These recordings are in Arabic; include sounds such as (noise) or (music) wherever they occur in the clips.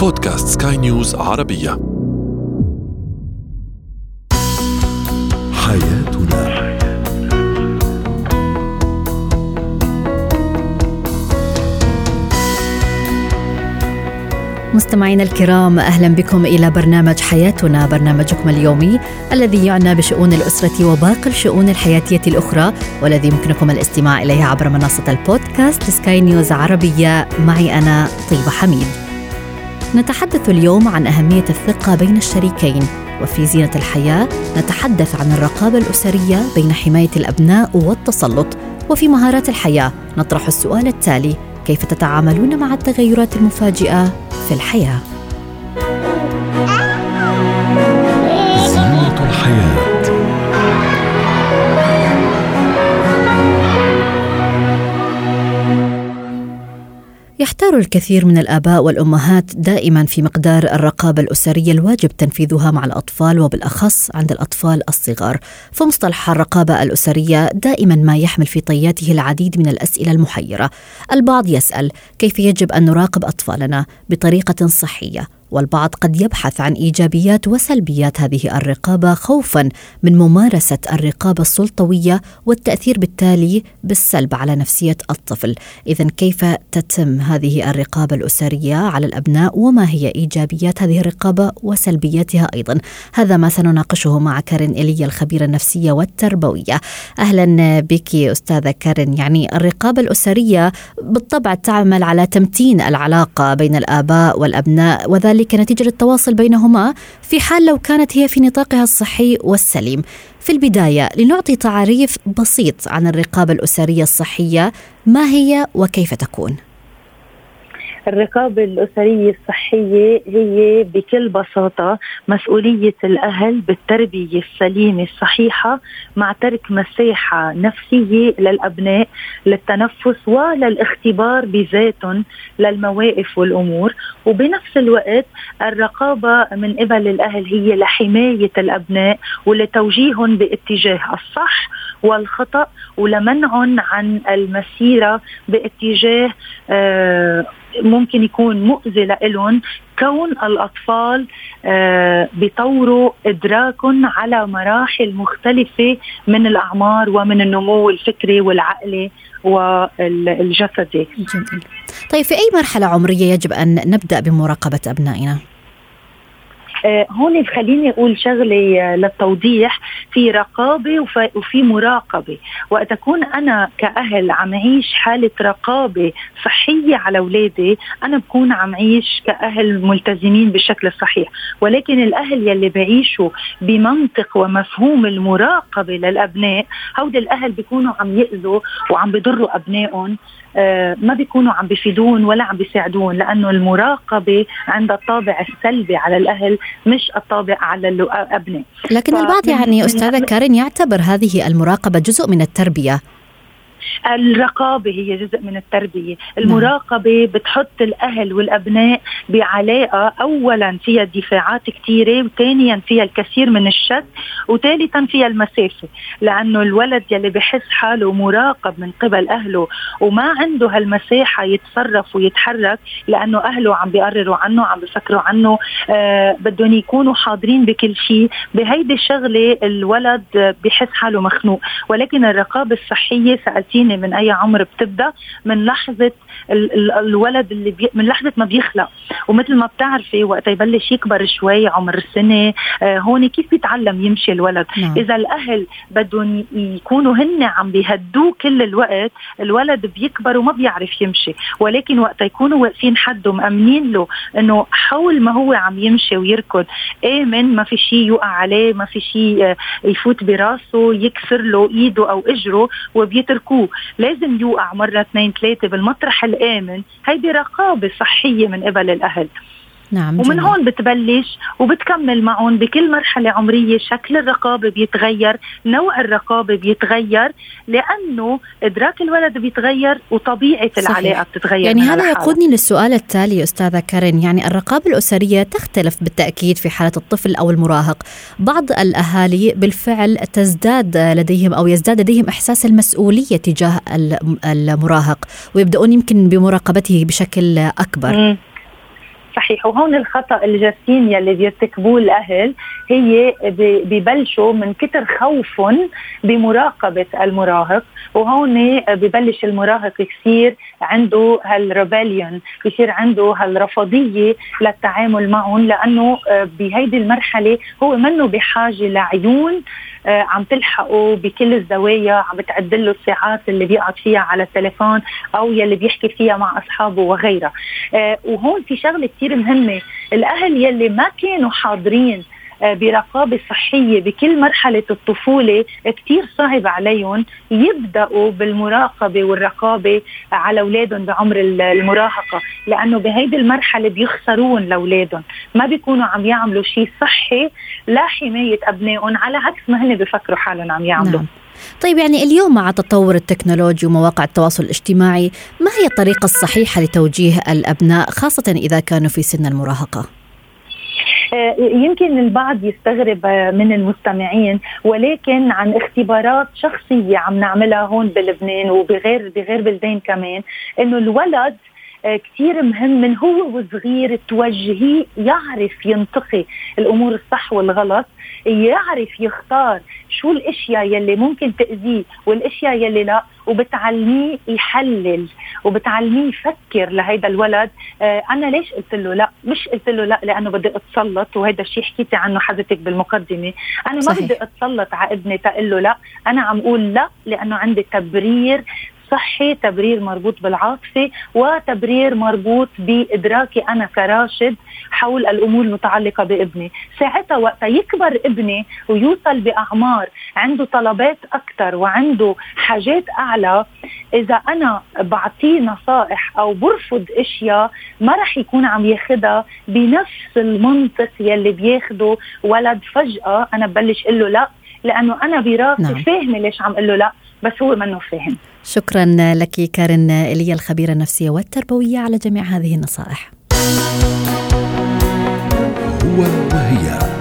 بودكاست سكاي نيوز عربية. حياتنا. مستمعينا الكرام أهلا بكم إلى برنامج حياتنا برنامجكم اليومي الذي يعنى بشؤون الأسرة وباقي الشؤون الحياتية الأخرى والذي يمكنكم الاستماع إليه عبر منصة البودكاست سكاي نيوز عربية. معي أنا طيبة حميد. نتحدث اليوم عن أهمية الثقة بين الشريكين. وفي زينة الحياة نتحدث عن الرقابة الأسرية بين حماية الأبناء والتسلط. وفي مهارات الحياة نطرح السؤال التالي كيف تتعاملون مع التغيرات المفاجئة في الحياة؟ يحتار الكثير من الآباء والأمهات دائما في مقدار الرقابة الأسرية الواجب تنفيذها مع الأطفال وبالأخص عند الأطفال الصغار. فمصطلح الرقابة الأسرية دائما ما يحمل في طياته العديد من الأسئلة المحيرة. البعض يسأل كيف يجب أن نراقب أطفالنا بطريقة صحية؟ والبعض قد يبحث عن إيجابيات وسلبيات هذه الرقابة خوفا من ممارسة الرقابة السلطوية والتأثير بالتالي بالسلب على نفسية الطفل، اذا كيف تتم هذه الرقابة الأسرية على الأبناء وما هي إيجابيات هذه الرقابة وسلبياتها أيضا؟ هذا ما سنناقشه مع كارين إيليا الخبيرة النفسية والتربوية. أهلا بك أستاذة كارين، يعني الرقابة الأسرية بالطبع تعمل على تمتين العلاقة بين الآباء والأبناء وذلك ذلك نتيجة التواصل بينهما في حال لو كانت هي في نطاقها الصحي والسليم. في البداية لنعطي تعريف بسيط عن الرقابة الأسرية الصحية ما هي وكيف تكون؟ الرقابة الأسرية الصحية هي بكل بساطة مسؤولية الأهل بالتربية السليمة الصحيحة مع ترك مساحة نفسية للأبناء للتنفس وللاختبار بذاتهم للمواقف والأمور. وبنفس الوقت الرقابة من قبل الأهل هي لحماية الأبناء ولتوجيههم باتجاه الصح والخطأ ولمنعهم عن المسيرة باتجاه آه ممكن يكون مؤذي لهم كون الأطفال آه بيطوروا إدراكهم على مراحل مختلفة من الأعمار ومن النمو الفكري والعقلي والجسدي. جميل. طيب في أي مرحلة عمرية يجب أن نبدأ بمراقبة أبنائنا؟ آه هون خليني أقول شغلة آه للتوضيح في رقابة وفي مراقبة. وقت اكون أنا كأهل عم اعيش حالة رقابة صحية على أولادي أنا بكون عم عيش كأهل ملتزمين بالشكل الصحيح. ولكن الأهل يلي بعيشوا بمنطق ومفهوم المراقبة للأبناء هود الأهل بيكونوا عم يأذوا وعم بيضروا أبنائهم. آه ما بيكونوا عم بيفيدون ولا عم بيساعدون لأنه المراقبة عندها الطابع السلبي على الأهل مش الطابع على الابناء لكن البعض يعني أستاذة كارين يعتبر هذه المراقبة جزء من التربية. الرقابة هي جزء من التربية. المراقبة بتحط الأهل والأبناء بعلاقة. أولا فيها دفاعات كثيرة وثانيا فيها الكثير من الشك وثالثا فيها المسافة. لأنه الولد يلي بحس حاله مراقب من قبل أهله وما عنده هالمساحة يتصرف ويتحرك لأنه أهله عم بيقرروا عنه عم بيفكروا عنه. آه بدهم يكونوا حاضرين بكل شيء. بهيدي الشغلة الولد بحس حاله مخنوق. ولكن الرقابة الصحية سألتيني من أي عمر بتبدأ من ال- الولد اللي بي من لحظة ما بيخلق. ومثل ما بتعرفي وقت يبلش يكبر شوي عمر سنة آه هون كيف بيتعلم يمشي الولد؟ نعم. إذا الأهل بدهم يكونوا هن عم بيهدوه كل الوقت الولد بيكبر وما بيعرف يمشي. ولكن وقت يكونوا واقفين حده مأمنين له إنه حول ما هو عم يمشي ويركض آمن ما في شيء يوقع عليه ما في شيء آه، يفوت براسه يكسر له إيده أو إجره وبيتركوه. لازم يوقع مرة اثنين ثلاثة بالمطرح الآمن. هيدي رقابة صحية من قبل الأهل. نعم ومن جميل. هون بتبلش وبتكمل معهم بكل مرحلة عمرية شكل الرقابة بيتغير نوع الرقابة بيتغير لأنه إدراك الولد بيتغير وطبيعة صحيح. العلاقة بتتغير يعني هذا. يقودني للسؤال التالي أستاذة كارين يعني الرقابة الأسرية تختلف بالتأكيد في حالة الطفل أو المراهق بعض الأهالي بالفعل تزداد لديهم أو يزداد لديهم إحساس المسؤولية تجاه الم- المراهق ويبدأون يمكن بمراقبته بشكل أكبر مم. صحيح. وهون الخطأ الجسيم يلي بيرتكبوه الأهل هي ببلشوا من كتر خوفهم بمراقبة المراهق. وهون ببلش المراهق يصير عنده هالريبليون بصير عنده هالرفضية للتعامل معهم لأنه آه، بهيدي المرحلة هو منه بحاجة لعيون عم تلحقه بكل الزوايا عم بتعد له الساعات اللي بيقعد فيها على التليفون أو يلي بيحكي فيها مع أصحابه وغيرها. آه، وهون في شغلة كثير مهمة الأهل يلي ما كانوا حاضرين آه، برقابة صحية بكل مرحلة الطفولة كتير صعب عليهم يبدأوا بالمراقبة والرقابة على أولادهم بعمر المراهقة لأنه بهيدي المرحلة بيخسرون لأولادهم ما بيكونوا عم يعملوا شيء صحي لحماية أبنائهم على عكس ما هن بفكروا حالهم عم يعملوا نعم. طيب يعني اليوم مع تطور التكنولوجيا ومواقع التواصل الاجتماعي ما هي الطريقة الصحيحة لتوجيه الأبناء خاصة إذا كانوا في سن المراهقة؟ آه، يمكن البعض يستغرب آه، من المستمعين ولكن عن اختبارات شخصية عم نعملها هون بلبنان وبغير بغير بلدان كمان إنه الولد كثير مهم من هو وصغير توجهيه يعرف ينتقي الأمور الصح والغلط يعرف يختار شو الأشياء يلي ممكن تأذيه والأشياء يلي لا وبتعلميه يحلل وبتعلميه يفكر لهيدا الولد آه أنا ليش قلت له لا مش قلت له لا لأنه بدي أتسلط وهذا الشيء حكيتي عنه حضرتك بالمقدمة أنا ما صحيح. بدي أتسلط على ابني تقول له لا أنا عم أقول لا لأنه عندي تبرير صحي تبرير مربوط بالعاطفة وتبرير مربوط بإدراكي أنا كراشد حول الأمور المتعلقة بابني. ساعتها وقت يكبر ابني ويوصل بأعمار عنده طلبات أكثر وعنده حاجات أعلى. إذا أنا بعطيه نصائح أو برفض أشياء ما رح يكون عم ياخدها بنفس المنطق يلي بياخده ولد فجأة أنا ببلش أقول له لا لأنه أنا براسي نعم. فاهمة ليش عم أقول له لا بس هو منه فاهم. شكرا لك كارن إلي الخبيرة النفسية والتربوية على جميع هذه النصائح. هو وهي.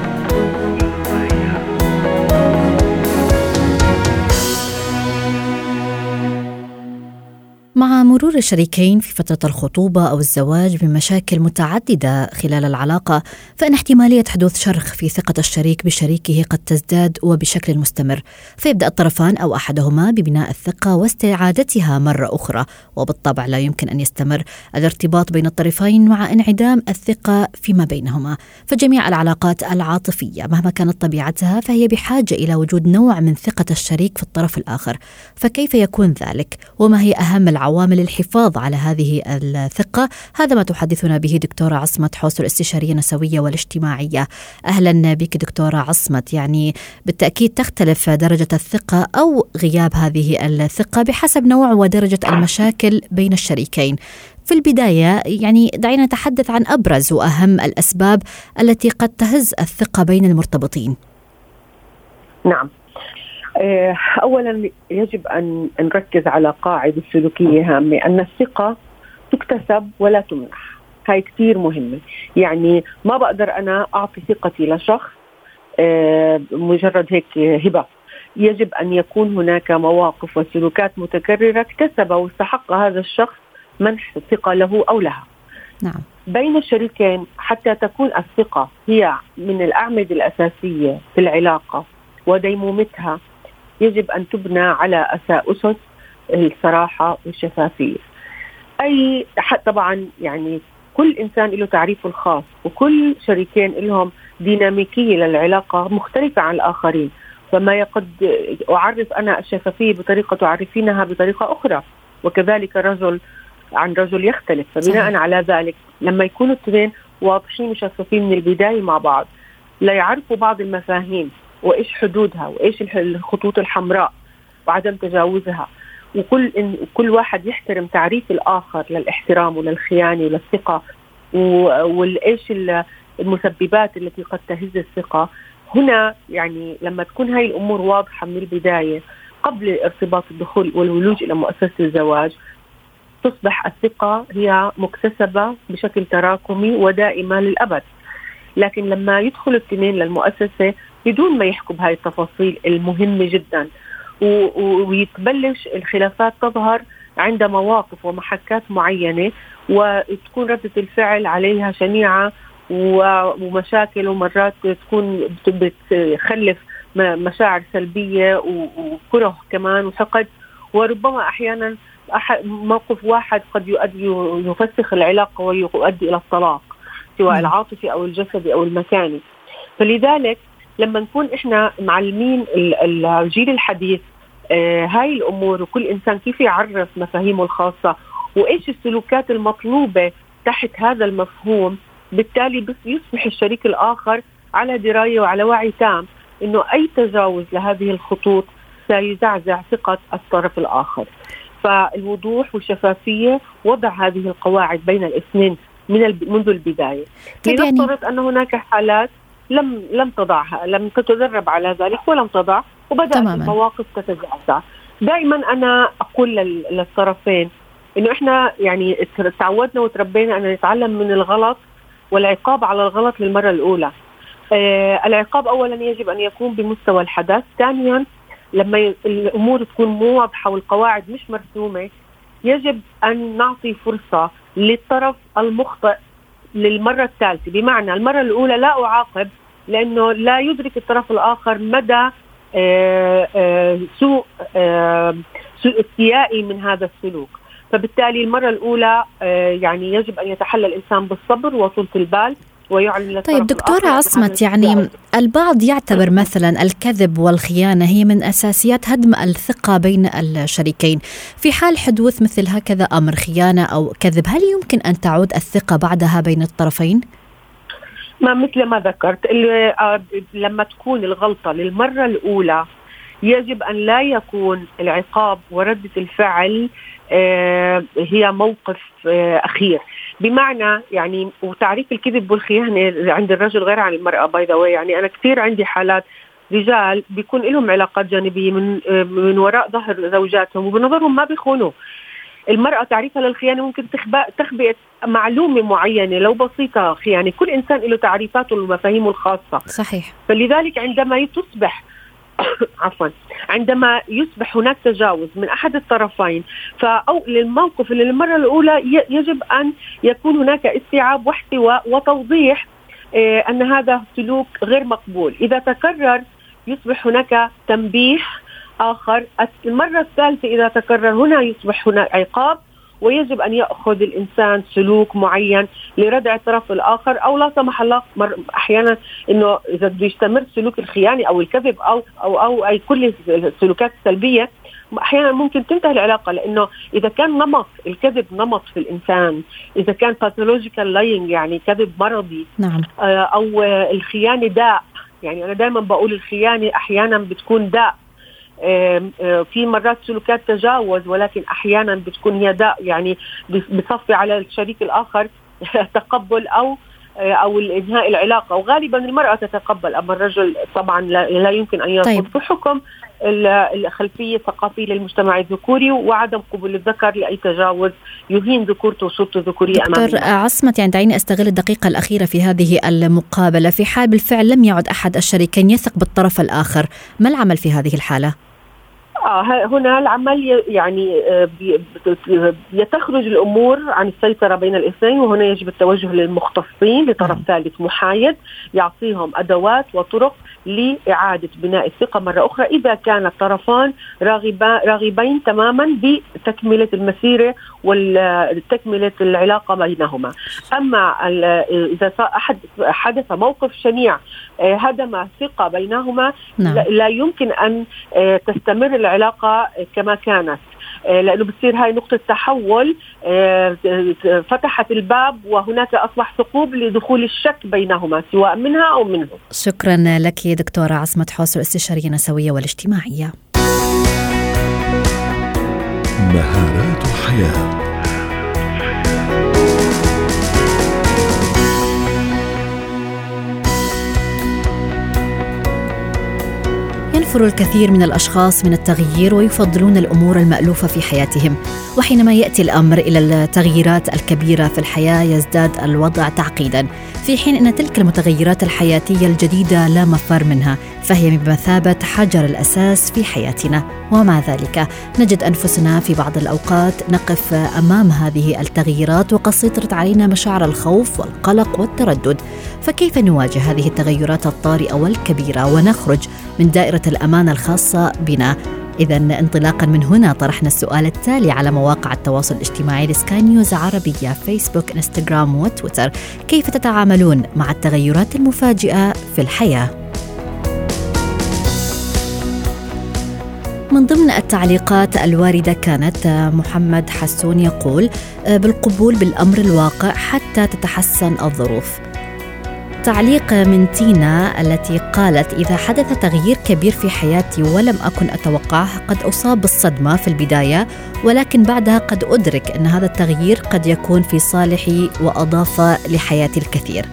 مع مرور الشريكين في فترة الخطوبة أو الزواج بمشاكل متعددة خلال العلاقة فإن احتمالية حدوث شرخ في ثقة الشريك بشريكه قد تزداد وبشكل مستمر. فيبدأ الطرفان أو أحدهما ببناء الثقة واستعادتها مرة أخرى وبالطبع لا يمكن أن يستمر الارتباط بين الطرفين مع انعدام الثقة فيما بينهما. فجميع العلاقات العاطفية مهما كانت طبيعتها فهي بحاجة إلى وجود نوع من ثقة الشريك في الطرف الآخر. فكيف يكون ذلك؟ وما هي أهم العوامل عوامل الحفاظ على هذه الثقة. هذا ما تحدثنا به دكتورة عصمت حوس الاستشارية النسوية والاجتماعية. أهلا بك دكتورة عصمت. يعني بالتأكيد تختلف درجة الثقة أو غياب هذه الثقة بحسب نوع ودرجة المشاكل بين الشريكين. في البداية يعني دعينا نتحدث عن أبرز وأهم الأسباب التي قد تهز الثقة بين المرتبطين. نعم. اولا يجب أن نركز على قاعدة سلوكيه هامة أن الثقة تكتسب ولا تمنح. هاي كثير مهمة. يعني ما بقدر أنا أعطي ثقتي لشخص آه، مجرد هيك هبة. يجب أن يكون هناك مواقف وسلوكات متكررة اكتسب واستحق هذا الشخص منح الثقة له أو لها. نعم. بين الشريكين حتى تكون الثقة هي من الأعمدة الأساسية في العلاقة وديمومتها. يجب أن تبنى على أسس الصراحة والشفافية. أي طبعا يعني كل إنسان له تعريفه الخاص وكل شريكين لهم ديناميكية للعلاقة مختلفة عن الآخرين فما قد أعرف أنا الشفافية بطريقة تعرفينها بطريقة أخرى وكذلك الرجل عن رجل يختلف فبناء. على ذلك لما يكونوا الاثنين واضحين وشفافين من البداية مع بعض لا يعرفوا بعض المفاهيم وإيش حدودها وإيش الخطوط الحمراء وعدم تجاوزها. وكل إن كل واحد يحترم تعريف الآخر للاحترام وللخيانة وللثقة وايش المسببات التي قد تهز الثقة. هنا يعني لما تكون هاي الأمور واضحة من البداية قبل ارتباط الدخول والولوج إلى مؤسسة الزواج تصبح الثقة هي مكتسبة بشكل تراكمي ودائمة للأبد. لكن لما يدخل الاثنين للمؤسسة بدون ما يحكوا بهاي التفاصيل المهمة جدا. ويتبلش الخلافات تظهر عند مواقف ومحكات معينة وتكون ردة الفعل عليها شنيعة ومشاكل ومرات تكون بتخلف مشاعر سلبية وكره كمان وحقد. وربما أحيانا موقف واحد قد يؤدي يفسخ العلاقة ويؤدي إلى الطلاق سواء العاطفي أو الجسدي أو المكاني. فلذلك لما نكون إحنا معلمين الجيل الحديث آه هاي الأمور وكل إنسان كيف يعرف مفاهيمه الخاصة وإيش السلوكات المطلوبة تحت هذا المفهوم بالتالي بس يصبح الشريك الآخر على دراية وعلى وعي تام إنه أي تجاوز لهذه الخطوط سيزعزع ثقة الطرف الآخر. فالوضوح والشفافية وضع هذه القواعد بين الاثنين من منذ البداية. طيب يعني لنفترض أن هناك حالات لم لم تضعها، لم تتدرب على ذلك ولم تضع وبدأت تماما. المواقف تتزعزع. دائما أنا أقول للطرفين إنه إحنا يعني تعودنا وتربينا أن نتعلم من الغلط والعقاب على الغلط للمرة الأولى. آه العقاب اولا يجب أن يكون بمستوى الحدث، ثانيا لما الأمور تكون مو واضحه والقواعد مش مرسومة يجب أن نعطي فرصة للطرف المخطئ للمرة الثالثة، بمعنى المرة الأولى لا أعاقب لأنه لا يدرك الطرف الآخر مدى آه آه سوء آه سوء استيائي من هذا السلوك. فبالتالي المرة الأولى يعني يجب أن يتحلى الإنسان بالصبر وطولة البال. ويعلن طيب دكتورة عصمت يعني البعض يعتبر مثلا الكذب والخيانة هي من أساسيات هدم الثقة بين الشريكين في حال حدوث مثل هكذا أمر خيانة أو كذب هل يمكن أن تعود الثقة بعدها بين الطرفين؟ ما مثل ما ذكرت آه، لما تكون الغلطة للمرة الأولى يجب أن لا يكون العقاب وردة الفعل آه، هي موقف آه، أخير. بمعنى يعني وتعريف الكذب والخيانة عند الرجل غير عن المرأة باي ذا يعني أنا كثير عندي حالات رجال بيكون لهم علاقات جانبية من آه، من وراء ظهر زوجاتهم وبنظرهم ما بيخونوا. المرأة تعريفها للخيانة ممكن تخبئ معلومة معينة لو بسيطة خيانة. كل إنسان له تعريفاته ومفاهيمه الخاصة. صحيح. فلذلك عندما تصبح (coughs) عفوا. عندما يصبح هناك تجاوز من أحد الطرفين فأو للموقف للمرة الأولى يجب أن يكون هناك استيعاب واحتواء وتوضيح آه، أن هذا سلوك غير مقبول. إذا تكرر يصبح هناك تنبيه آخر. المرة الثالثة إذا تكرر هنا يصبح هناك عقاب. ويجب أن يأخذ الإنسان سلوك معين لردع الطرف الآخر أو لا سمح الله أحيانا إنه إذا بده يستمر سلوك الخيانة أو الكذب أو أو أو أي كل السلوكات السلبية أحيانا ممكن تنتهي العلاقة لأنه إذا كان نمط الكذب نمط في الإنسان إذا كان pathological lying يعني كذب مرضي نعم. آه، أو الخيانة داء يعني أنا دائما بقول الخيانة أحيانا بتكون داء. في مرات سلوكات تجاوز ولكن أحيانا بتكون هي داء يعني بتصفي على الشريك الآخر (laughs) تقبل أو أو انهاء العلاقة. وغالبا المرأة تتقبل أما الرجل طبعا لا, يمكن أن يرفض. طيب. بحكم الخلفية الثقافية للمجتمع الذكوري وعدم قبول الذكر لأي تجاوز يهين ذكورته وصورته الذكورية دكتور عصمت يعني دعيني أستغل الدقيقة الأخيرة في هذه المقابلة. في حال بالفعل لم يعد أحد الشريكين يثق بالطرف الآخر ما العمل في هذه الحالة؟ آه هنا العمل يعني آه، تخرج الأمور عن السيطرة بين الاثنين وهنا يجب التوجه للمختصين لطرف. ثالث محايد يعطيهم أدوات وطرق لإعادة بناء الثقة مرة أخرى إذا كان الطرفان راغبين تماما بتكملة المسيرة وتكملة العلاقة بينهما أما إذا حدث موقف شنيع آه، هدم الثقة بينهما نعم. لا يمكن أن آه، تستمر العلاقة كما كانت آه، لأنه بتصير هاي نقطة تحول آه، فتحت الباب وهناك أصبح ثقوب لدخول الشك بينهما سواء منها أو منه. شكرا لك دكتورة عصمت حوسر استشارية النسويه والاجتماعية. مهارات حياه ينفر الكثير من الأشخاص من التغيير ويفضلون الأمور المألوفة في حياتهم. وحينما يأتي الأمر إلى التغييرات الكبيرة في الحياة يزداد الوضع تعقيدا في حين إن تلك المتغيرات الحياتية الجديدة لا مفر منها. فهي بمثابه حجر الأساس في حياتنا. ومع ذلك نجد أنفسنا في بعض الأوقات نقف أمام هذه التغييرات وقد سيطرت علينا مشاعر الخوف والقلق والتردد. فكيف نواجه هذه التغيرات الطارئة والكبيرة ونخرج من دائرة الأمان الخاصة بنا؟ إذا انطلاقا من هنا طرحنا السؤال التالي على مواقع التواصل الاجتماعي لسكاي نيوز عربية فيسبوك إنستغرام وتويتر. كيف تتعاملون مع التغيرات المفاجئة في الحياة؟ من ضمن التعليقات الواردة كانت محمد حسون يقول بالقبول بالأمر الواقع حتى تتحسن الظروف. تعليق من تينا التي قالت إذا حدث تغيير كبير في حياتي ولم أكن أتوقعه قد أصاب بالصدمة في البداية ولكن بعدها قد أدرك أن هذا التغيير قد يكون في صالحي وأضاف لحياتي الكثير.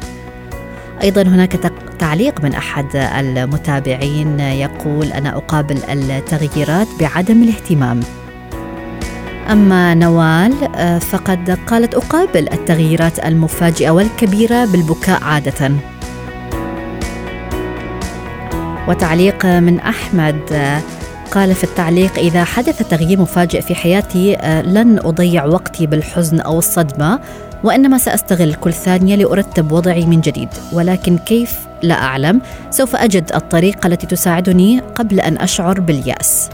أيضا هناك تعليق من أحد المتابعين يقول أنا أقابل التغييرات بعدم الاهتمام. أما نوال آه، فقد قالت أقابل التغييرات المفاجئة والكبيرة بالبكاء عادة. وتعليق من أحمد آه، قال في التعليق إذا حدث تغيير مفاجئ في حياتي آه، لن أضيع وقتي بالحزن أو الصدمة وإنما سأستغل كل ثانية لأرتب وضعي من جديد. ولكن كيف؟ لا أعلم. سوف أجد الطريقة التي تساعدني قبل أن أشعر باليأس.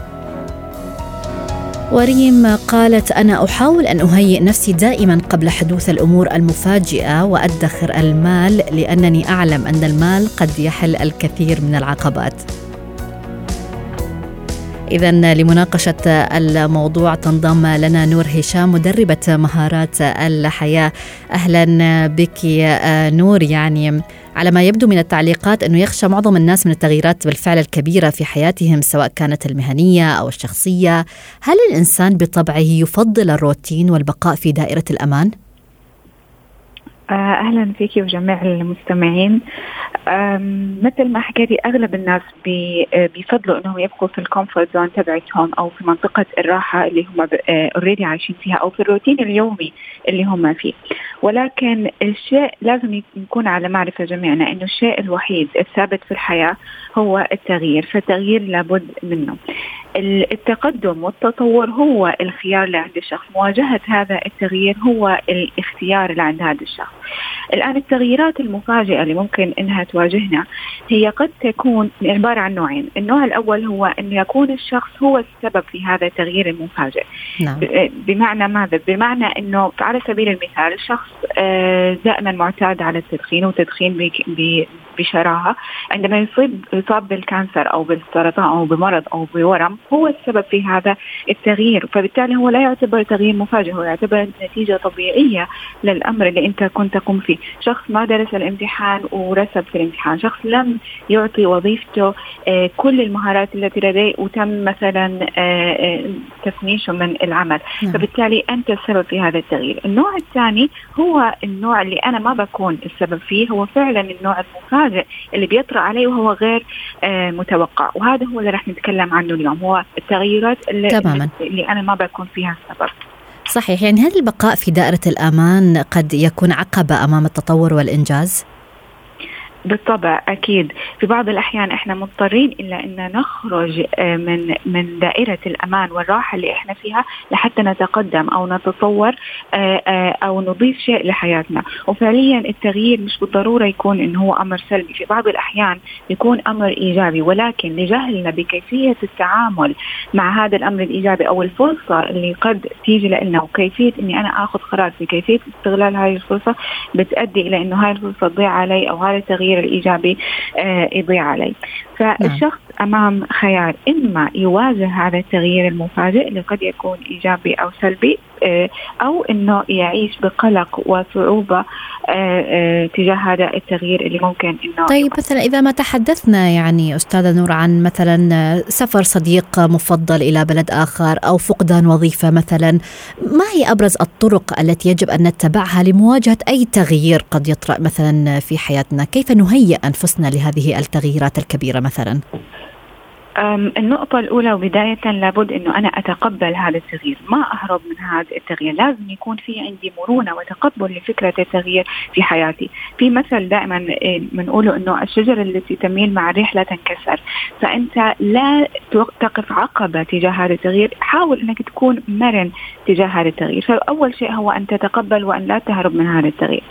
وريم قالت أنا أحاول أن أهيئ نفسي دائما قبل حدوث الأمور المفاجئة وأدخر المال لأنني أعلم أن المال قد يحل الكثير من العقبات. إذا لمناقشة الموضوع تنضم لنا نور هشام مدربة مهارات الحياة. أهلا بك نور. يعني على ما يبدو من التعليقات أنه يخشى معظم الناس من التغييرات بالفعل الكبيرة في حياتهم سواء كانت المهنية أو الشخصية. هل الإنسان بطبعه يفضل الروتين والبقاء في دائرة الأمان؟ آه، أهلا فيك وجميع المستمعين. مثل ما حكيتي أغلب الناس آه، بيفضلوا إنهم يبقوا في ال comfort zone تبعتهم أو في منطقة الراحة اللي هم already آه، عايشين فيها أو في الروتين اليومي اللي هم فيه. ولكن الشيء لازم يكون على معرفة جميعنا إنه الشيء الوحيد الثابت في الحياة هو التغيير فالتغيير لابد منه. التقدم والتطور هو الخيار اللي عند الشخص. مواجهة هذا التغيير هو الاختيار اللي عند هذا الشخص. الآن التغييرات المفاجئة اللي ممكن إنها تواجهنا هي قد تكون عبارة عن نوعين. النوع الأول هو أن يكون الشخص هو السبب في هذا التغيير المفاجئ. نعم. بمعنى ماذا؟ بمعنى أنه على سبيل المثال الشخص آه، دائما معتاد على التدخين وتدخين بشراهة. عندما يصيب يصاب بال cancer أو بالسرطان أو بمرض أو بورم هو السبب في هذا التغيير. فبالتالي هو لا يعتبر تغيير مفاجئ هو يعتبر نتيجة طبيعية للأمر اللي أنت كنت تقوم فيه. شخص ما درس الامتحان ورسب في الامتحان شخص لم يعطي وظيفته آه، كل المهارات التي لديه وتم مثلا آه، آه، تفنيشه من العمل نعم. فبالتالي أنت السبب في هذا التغيير النوع الثاني هو النوع اللي أنا ما بكون السبب فيه هو فعلا النوع المفاجئ اللي بيطرأ عليه وهو غير متوقع وهذا هو اللي راح نتكلم عنه اليوم هو التغيرات اللي, تماما. اللي أنا ما بكون فيها السبب صحيح يعني هل البقاء في دائرة الأمان قد يكون عقبة أمام التطور والإنجاز؟ بالطبع أكيد. في بعض الأحيان إحنا مضطرين إلا إن نخرج آه، من من دائرة الأمان والراحة اللي إحنا فيها لحتى نتقدم أو نتطور آه، آه، أو نضيف شيء لحياتنا. وفعليا التغيير مش بالضرورة يكون إنه هو أمر سلبي. في بعض الأحيان يكون أمر إيجابي ولكن لجهلنا بكيفية التعامل مع هذا الأمر الإيجابي أو الفرصة اللي قد تيجي لنا وكيفية إني أنا آخذ قرار في كيفية استغلال هذه الفرصة بتؤدي إلى إنه هاي الفرصة تضيع علي أو هذا التغيير التغيير الإيجابي آه، يضيع علي. فالشخص نعم. أمام خيار إما يواجه هذا التغيير المفاجئ اللي قد يكون إيجابي أو سلبي آه، أو إنه يعيش بقلق وصعوبة آه، تجاه هذا التغيير اللي ممكن إنه طيب مثلا إذا ما تحدثنا يعني أستاذة نور عن مثلا سفر صديق مفضل إلى بلد آخر أو فقدان وظيفة مثلا ما هي أبرز الطرق التي يجب أن نتبعها لمواجهة أي تغيير قد يطرأ مثلا في حياتنا؟ كيف نهيئ أنفسنا لهذه التغييرات الكبيرة مثلا. النقطة الأولى وبداية لابد أنه أنا أتقبل هذا التغيير. ما أهرب من هذا التغيير. لازم يكون في عندي مرونة وتقبل لفكرة التغيير في حياتي. في مثل دائما بنقوله أنه الشجرة التي تميل مع الريح لا تنكسر. فأنت لا تقف عقبة تجاه هذا التغيير. حاول أنك تكون مرن تجاه هذا التغيير. فأول شيء هو أن تتقبل وأن لا تهرب من هذا التغيير.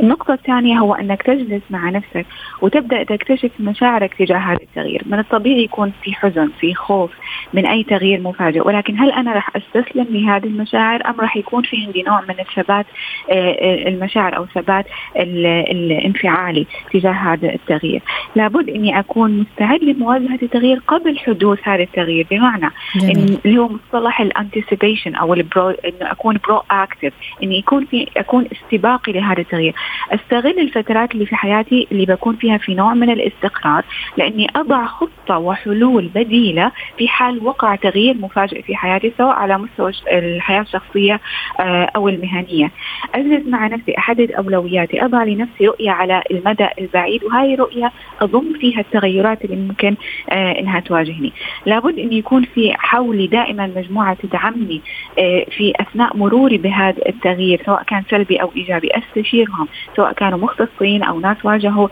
النقطة الثانية هو أنك تجلس مع نفسك وتبدأ تكتشف مشاعرك تجاه هذا التغيير. من الطبيعي يكون في حزن في خوف من أي تغيير مفاجئ. ولكن هل أنا راح أستسلم لهذه المشاعر أم راح يكون في عندي نوع من الثبات آه، آه، المشاعر أو ثبات الانفعالي تجاه هذا التغيير؟ لابد أني أكون مستعد لمواجهة التغيير قبل حدوث هذا التغيير. بمعنى اللي هو مصطلح ال anticipation أو ال pro إنه أكون proactive إني يكون في أكون استباقي لهذا التغيير. أستغل الفترات اللي في حياتي اللي بكون فيها في نوع من الاستقرار لإني أضع خطة وحلول بديله في حال وقع تغيير مفاجئ في حياتي سواء على مستوى الحياة الشخصية آه، أو المهنية. أجلس مع نفسي أحدد أولوياتي أضع لنفسي رؤية على المدى البعيد وهذه رؤيه أضم فيها التغيرات اللي ممكن آه، إنها تواجهني. لابد أن يكون في حولي دائما مجموعة تدعمني آه، في أثناء مروري بهذا التغيير سواء كان سلبي أو إيجابي. أستشيرهم سواء كانوا مختصين أو ناس واجهوا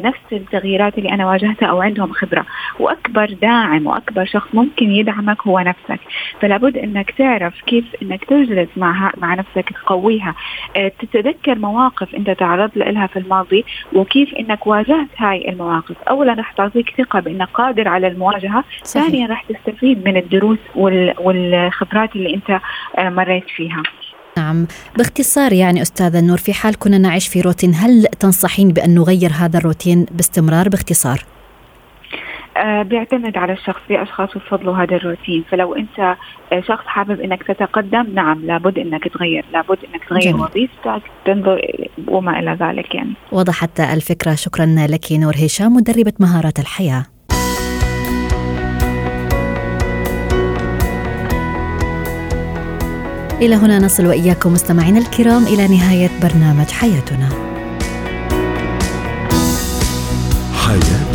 نفس التغييرات اللي أنا واجهتها أو عندهم خبرة. وأكبر داعم وأكبر شخص ممكن يدعمك هو نفسك. فلا بد إنك تعرف كيف إنك تجلس مع مع نفسك تقويها. آه، تتذكر مواقف أنت تعرضت لها في الماضي وكيف إنك واجهت هاي المواقف. اولا راح تعطيك ثقة بإنك قادر على المواجهة. ثانيا راح تستفيد من الدروس والخبرات اللي أنت آه، مريت فيها. نعم. باختصار يعني أستاذة النور في حال كنا نعيش في روتين هل تنصحين بأن نغير هذا الروتين باستمرار؟ باختصار؟ آه بيعتمد على الشخص في أشخاص يفضلوا هذا الروتين. فلو أنت آه شخص حابب إنك تتقدم نعم لابد إنك تغير لابد إنك تغير وظيفتك تنظر وما إلى ذلك يعني. وضحت الفكرة. شكرا لك نور هشام مدربة مهارات الحياة. إلى هنا نصل وإياكم مستمعينا الكرام إلى نهاية برنامج حياتنا. حياتنا